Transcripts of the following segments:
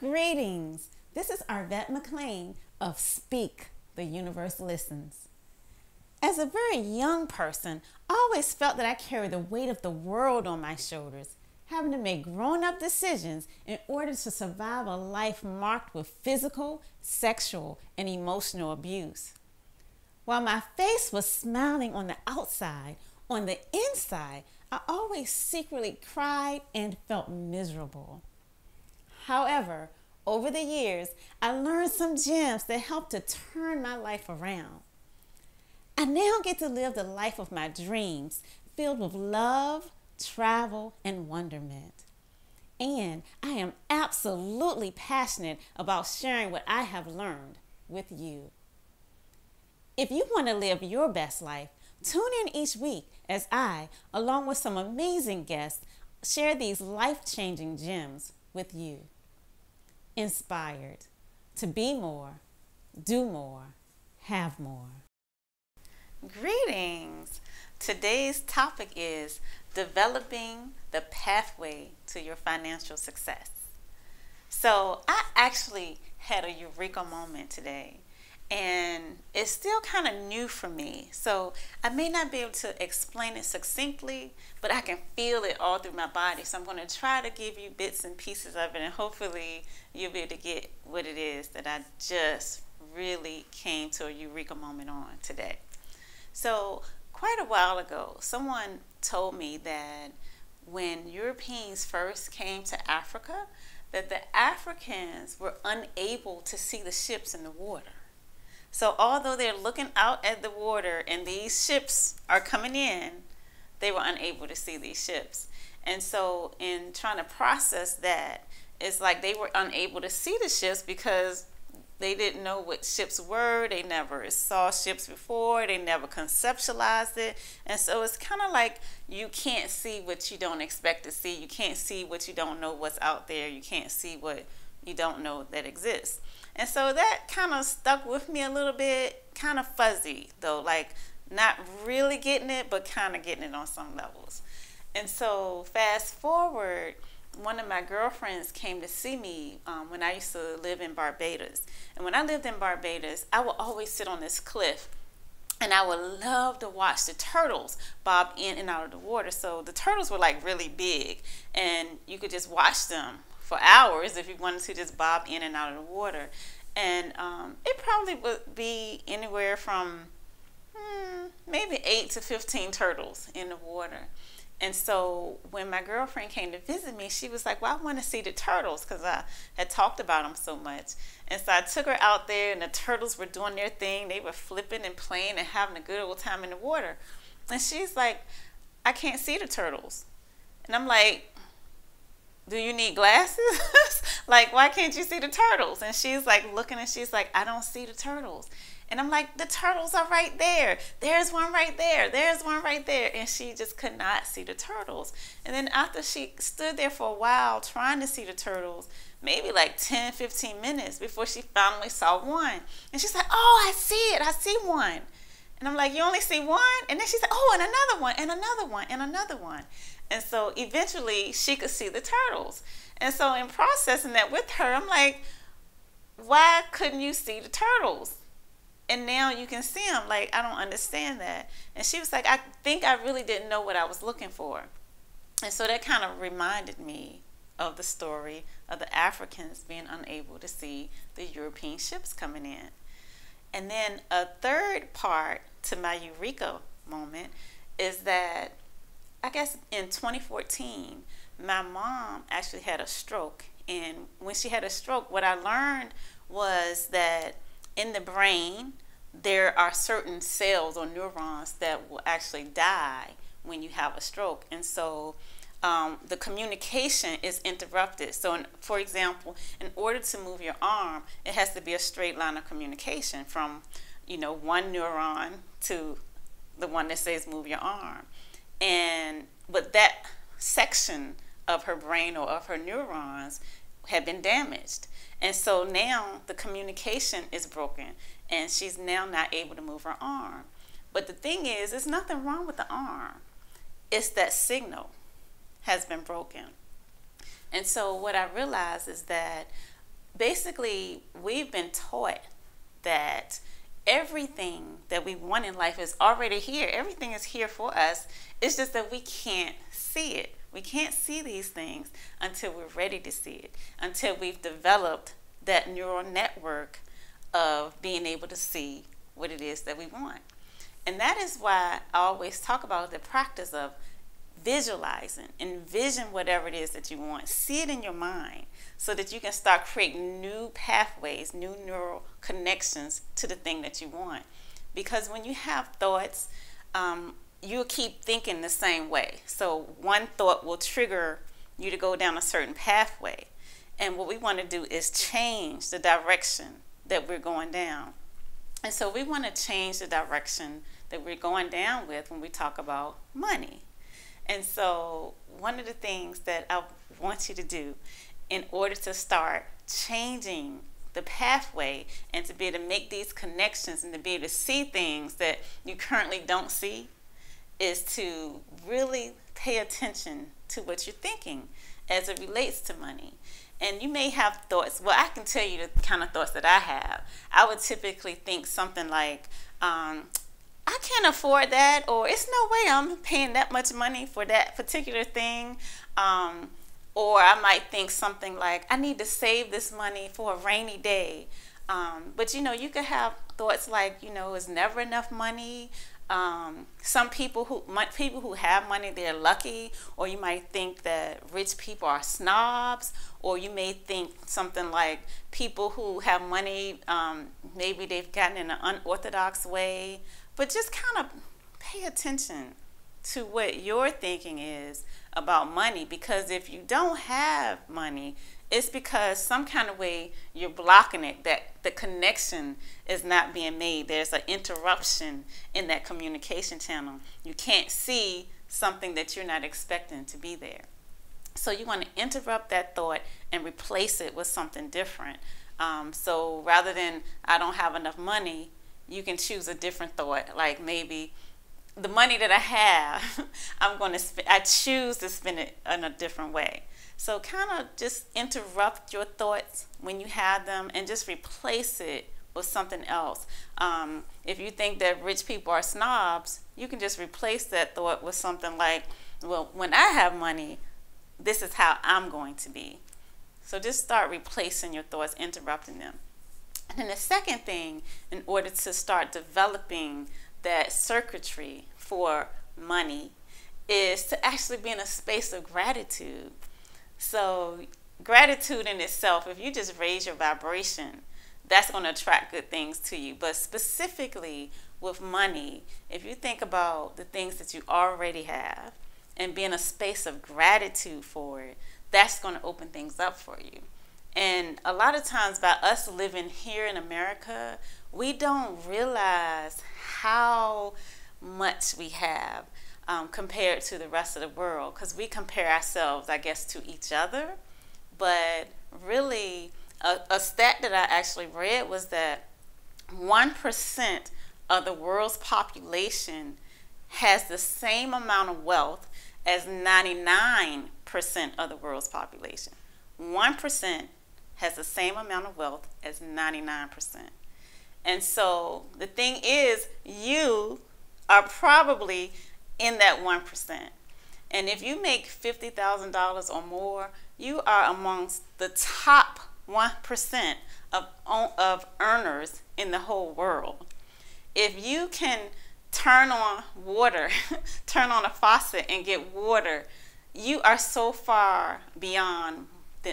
Greetings. This is Arvat McClaine of Speak, the Universe Listens. As a very young person, I always felt that I carried the weight of the world on my shoulders, having to make grown up decisions in order to survive a life marked with physical, sexual, and emotional abuse. While my face was smiling on the outside, on the inside, I always secretly cried and felt miserable. However, over the years, I learned some gems that helped to turn my life around. I now get to live the life of my dreams, filled with love, travel, and wonderment. And I am absolutely passionate about sharing what I have learned with you. If you want to live your best life, tune in each week as I, along with some amazing guests, share these life changing gems with you inspired to be more, do more, have more. Greetings! Today's topic is developing the pathway to your financial success. So, I actually had a eureka moment today and it's still kind of new for me. So I may not be able to explain it succinctly, but I can feel it all through my body. So I'm going to try to give you bits and pieces of it, and hopefully you'll be able to get what it is that I just really came to a eureka moment on today. So, quite a while ago, someone told me that when Europeans first came to Africa, that the Africans were unable to see the ships in the water. So, although they're looking out at the water and these ships are coming in, they were unable to see these ships. And so, in trying to process that, it's like they were unable to see the ships because they didn't know what ships were. They never saw ships before. They never conceptualized it. And so it's kind of like you can't see what you don't expect to see. You can't see what you don't know what's out there. You can't see what you don't know that exists. And so that kind of stuck with me a little bit, kind of fuzzy though, like not really getting it, but kind of getting it on some levels. And so fast forward, one of my girlfriends came to see me um, when I used to live in Barbados. And when I lived in Barbados, I would always sit on this cliff and I would love to watch the turtles bob in and out of the water. So the turtles were like really big, and you could just watch them for hours if you wanted to just bob in and out of the water. And um, it probably would be anywhere from hmm, maybe 8 to 15 turtles in the water. And so when my girlfriend came to visit me, she was like, Well, I want to see the turtles because I had talked about them so much. And so I took her out there, and the turtles were doing their thing. They were flipping and playing and having a good old time in the water. And she's like, I can't see the turtles. And I'm like, do you need glasses? like, why can't you see the turtles? And she's like looking and she's like, I don't see the turtles. And I'm like, the turtles are right there. There's one right there. There's one right there. And she just could not see the turtles. And then after she stood there for a while trying to see the turtles, maybe like 10, 15 minutes before she finally saw one. And she's like, oh, I see it. I see one. And I'm like, you only see one? And then she's like, oh, and another one, and another one, and another one. And so eventually she could see the turtles. And so in processing that with her, I'm like, why couldn't you see the turtles? And now you can see them. Like, I don't understand that. And she was like, I think I really didn't know what I was looking for. And so that kind of reminded me of the story of the Africans being unable to see the European ships coming in. And then a third part to my eureka moment is that I guess in 2014, my mom actually had a stroke. And when she had a stroke, what I learned was that in the brain, there are certain cells or neurons that will actually die when you have a stroke. And so um, the communication is interrupted. So, in, for example, in order to move your arm, it has to be a straight line of communication from, you know, one neuron to the one that says move your arm and but that section of her brain or of her neurons had been damaged. And so now the communication is broken and she's now not able to move her arm. But the thing is there's nothing wrong with the arm. It's that signal has been broken. And so what i realized is that basically, we've been taught that everything that we want in life is already here. Everything is here for us. It's just that we can't see it. We can't see these things until we're ready to see it, until we've developed that neural network of being able to see what it is that we want. And that is why I always talk about the practice of visualizing, envision whatever it is that you want, see it in your mind so that you can start creating new pathways, new neural connections to the thing that you want. Because when you have thoughts, um, you'll keep thinking the same way. So one thought will trigger you to go down a certain pathway. And what we want to do is change the direction that we're going down. And so we want to change the direction that we're going down with when we talk about money. And so, one of the things that I want you to do in order to start changing the pathway and to be able to make these connections and to be able to see things that you currently don't see is to really pay attention to what you're thinking as it relates to money. And you may have thoughts. Well, I can tell you the kind of thoughts that I have. I would typically think something like, um, I can't afford that, or it's no way I'm paying that much money for that particular thing. Um, or I might think something like, I need to save this money for a rainy day. Um, but you know, you could have thoughts like, you know, it's never enough money. Um, some people who people who have money they're lucky, or you might think that rich people are snobs, or you may think something like people who have money um, maybe they've gotten in an unorthodox way. But just kind of pay attention to what your thinking is about money because if you don't have money, it's because some kind of way you're blocking it, that the connection is not being made. There's an interruption in that communication channel. You can't see something that you're not expecting to be there. So you want to interrupt that thought and replace it with something different. Um, so rather than I don't have enough money, you can choose a different thought, like maybe the money that I have, I'm going to spend, I choose to spend it in a different way. So kind of just interrupt your thoughts when you have them and just replace it with something else. Um, if you think that rich people are snobs, you can just replace that thought with something like, well, when I have money, this is how I'm going to be. So just start replacing your thoughts, interrupting them. And then the second thing, in order to start developing that circuitry for money, is to actually be in a space of gratitude. So, gratitude in itself, if you just raise your vibration, that's going to attract good things to you. But specifically with money, if you think about the things that you already have and be in a space of gratitude for it, that's going to open things up for you. And a lot of times, by us living here in America, we don't realize how much we have um, compared to the rest of the world because we compare ourselves, I guess, to each other. But really, a, a stat that I actually read was that 1% of the world's population has the same amount of wealth as 99% of the world's population. 1% has the same amount of wealth as 99%. And so the thing is, you are probably in that 1%. And if you make $50,000 or more, you are amongst the top 1% of, of earners in the whole world. If you can turn on water, turn on a faucet and get water, you are so far beyond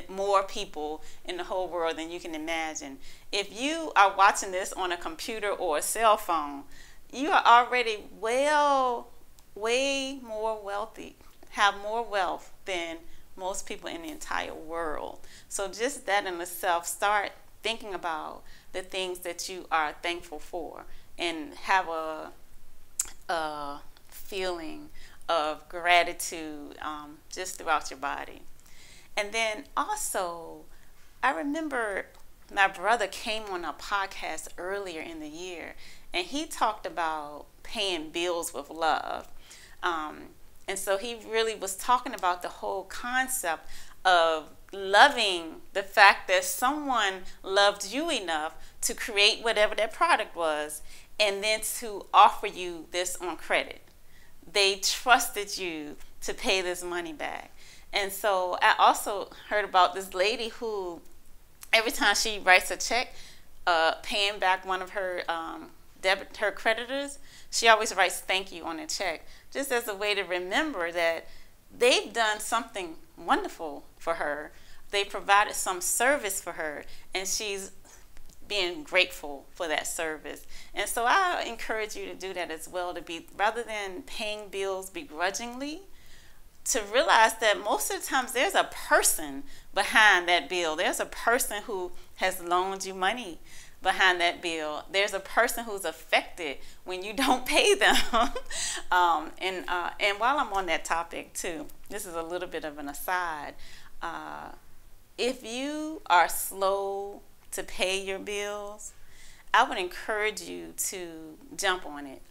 more people in the whole world than you can imagine. If you are watching this on a computer or a cell phone, you are already well, way more wealthy, have more wealth than most people in the entire world. So, just that in itself, start thinking about the things that you are thankful for and have a, a feeling of gratitude um, just throughout your body. And then also, I remember my brother came on a podcast earlier in the year and he talked about paying bills with love. Um, and so he really was talking about the whole concept of loving the fact that someone loved you enough to create whatever that product was and then to offer you this on credit. They trusted you to pay this money back. And so I also heard about this lady who, every time she writes a check, uh, paying back one of her um, debit her creditors, she always writes thank you on a check, just as a way to remember that they've done something wonderful for her. They provided some service for her, and she's being grateful for that service. And so I encourage you to do that as well to be rather than paying bills begrudgingly, to realize that most of the times there's a person behind that bill. There's a person who has loaned you money behind that bill. There's a person who's affected when you don't pay them. um, and uh, and while I'm on that topic too, this is a little bit of an aside. Uh, if you are slow to pay your bills, I would encourage you to jump on it.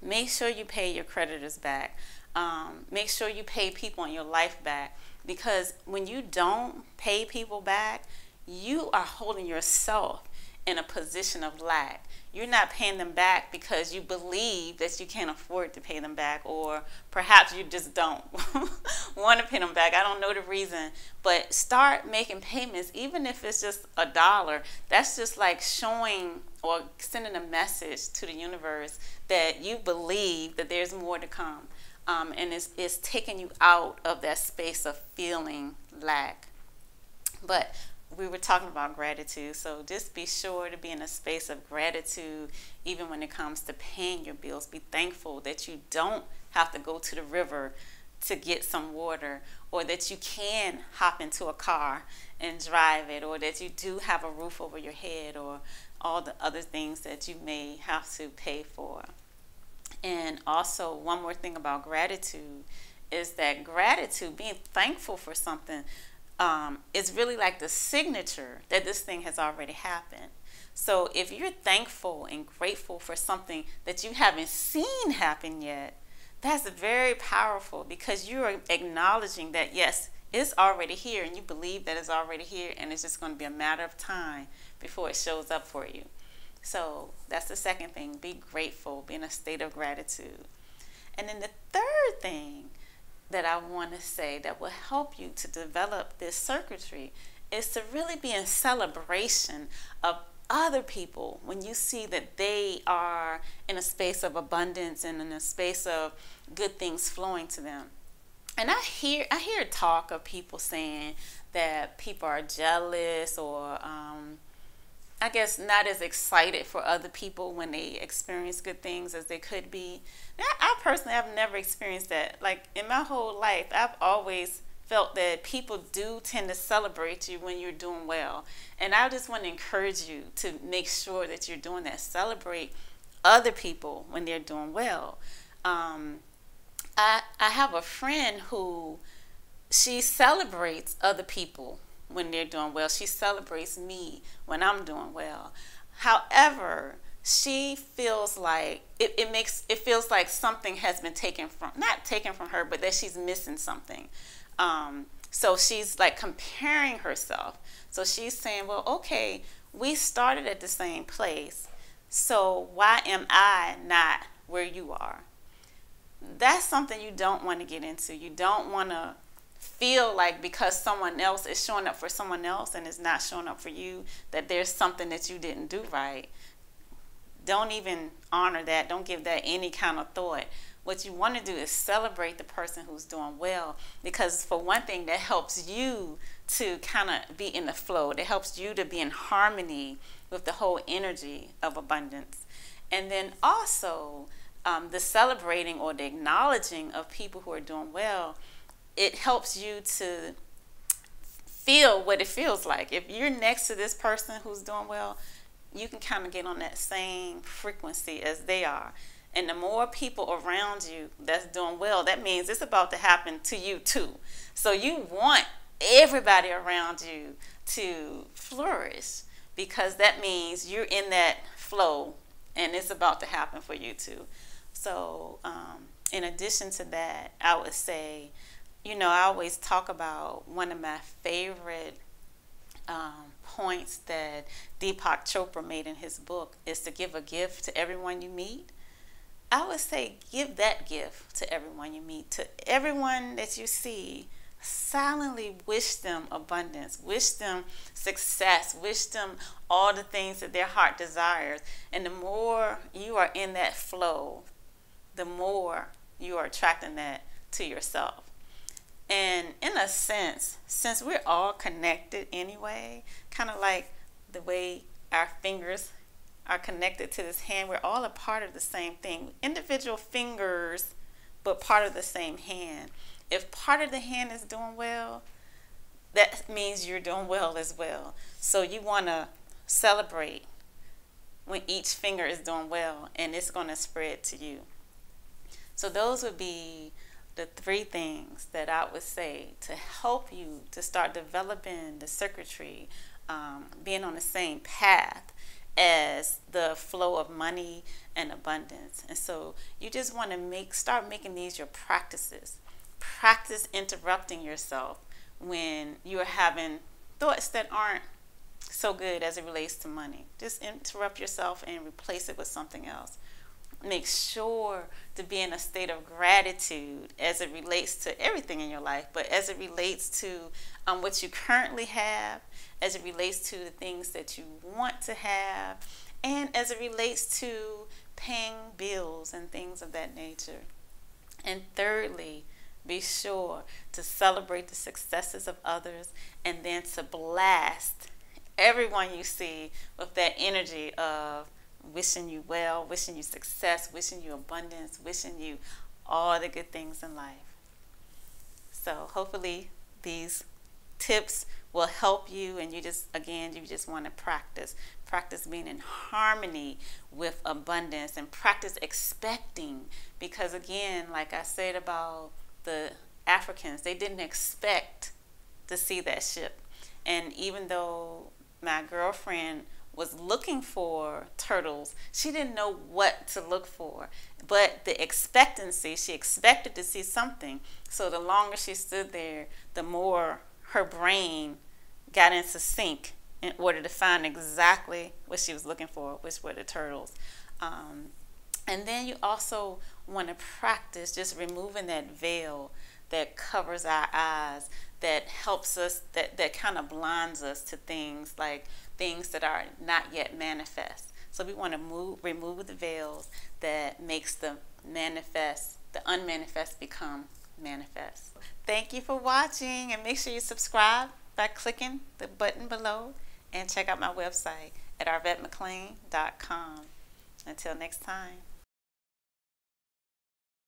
Make sure you pay your creditors back. Um, make sure you pay people in your life back because when you don't pay people back, you are holding yourself in a position of lack. You're not paying them back because you believe that you can't afford to pay them back, or perhaps you just don't want to pay them back. I don't know the reason, but start making payments, even if it's just a dollar. That's just like showing or sending a message to the universe that you believe that there's more to come. Um, and it's, it's taking you out of that space of feeling lack. But we were talking about gratitude. So just be sure to be in a space of gratitude, even when it comes to paying your bills. Be thankful that you don't have to go to the river to get some water, or that you can hop into a car and drive it, or that you do have a roof over your head, or all the other things that you may have to pay for. And also, one more thing about gratitude is that gratitude, being thankful for something, um, is really like the signature that this thing has already happened. So if you're thankful and grateful for something that you haven't seen happen yet, that's very powerful because you are acknowledging that yes, it's already here and you believe that it's already here and it's just going to be a matter of time before it shows up for you. So that's the second thing. Be grateful, be in a state of gratitude. And then the third thing that I want to say that will help you to develop this circuitry is to really be in celebration of other people when you see that they are in a space of abundance and in a space of good things flowing to them. And I hear I hear talk of people saying that people are jealous or um, I guess not as excited for other people when they experience good things as they could be. Now, I personally have never experienced that. Like in my whole life, I've always felt that people do tend to celebrate you when you're doing well. And I just want to encourage you to make sure that you're doing that. Celebrate other people when they're doing well. Um, I, I have a friend who she celebrates other people when they're doing well. She celebrates me when I'm doing well. However, she feels like it, it makes it feels like something has been taken from not taken from her, but that she's missing something. Um, so she's like comparing herself. So she's saying, well, okay, we started at the same place. So why am I not where you are? That's something you don't want to get into. You don't want to feel like because someone else is showing up for someone else and is not showing up for you, that there's something that you didn't do right. Don't even honor that. Don't give that any kind of thought. What you want to do is celebrate the person who's doing well because, for one thing, that helps you to kind of be in the flow. It helps you to be in harmony with the whole energy of abundance. And then also, um, the celebrating or the acknowledging of people who are doing well it helps you to feel what it feels like. If you're next to this person who's doing well, you can kind of get on that same frequency as they are. And the more people around you that's doing well, that means it's about to happen to you too. So you want everybody around you to flourish because that means you're in that flow and it's about to happen for you too. So, um, in addition to that, I would say you know, I always talk about one of my favorite um, points that Deepak Chopra made in his book is to give a gift to everyone you meet. I would say give that gift to everyone you meet, to everyone that you see. Silently wish them abundance, wish them success, wish them all the things that their heart desires. And the more you are in that flow, the more you are attracting that to yourself. And in a sense, since we're all connected anyway, kind of like the way our fingers are connected to this hand, we're all a part of the same thing. Individual fingers, but part of the same hand. If part of the hand is doing well, that means you're doing well as well. So you want to celebrate when each finger is doing well, and it's going to spread to you. So those would be the three things that I would say to help you to start developing the circuitry, um, being on the same path as the flow of money and abundance. And so you just want to make start making these your practices. Practice interrupting yourself when you're having thoughts that aren't so good as it relates to money. Just interrupt yourself and replace it with something else make sure to be in a state of gratitude as it relates to everything in your life, but as it relates to um, what you currently have, as it relates to the things that you want to have, and as it relates to paying bills and things of that nature. And thirdly, be sure to celebrate the successes of others and then to blast everyone you see with that energy of wishing you well, wishing you success, wishing you abundance, wishing you all the good things in life. So hopefully these tips will help you and you just again you just want to practice practice being in harmony with abundance and practice expecting because again like i said about the africans they didn't expect to see that ship and even though my girlfriend was looking for turtles, she didn't know what to look for. But the expectancy, she expected to see something. So the longer she stood there, the more her brain got into sync in order to find exactly what she was looking for, which were the turtles. Um, and then you also want to practice just removing that veil that covers our eyes, that helps us, that, that kind of blinds us to things like things that are not yet manifest. So we want to move, remove the veils that makes the manifest, the unmanifest become manifest. Thank you for watching and make sure you subscribe by clicking the button below and check out my website at arvatmcclaine.com. Until next time.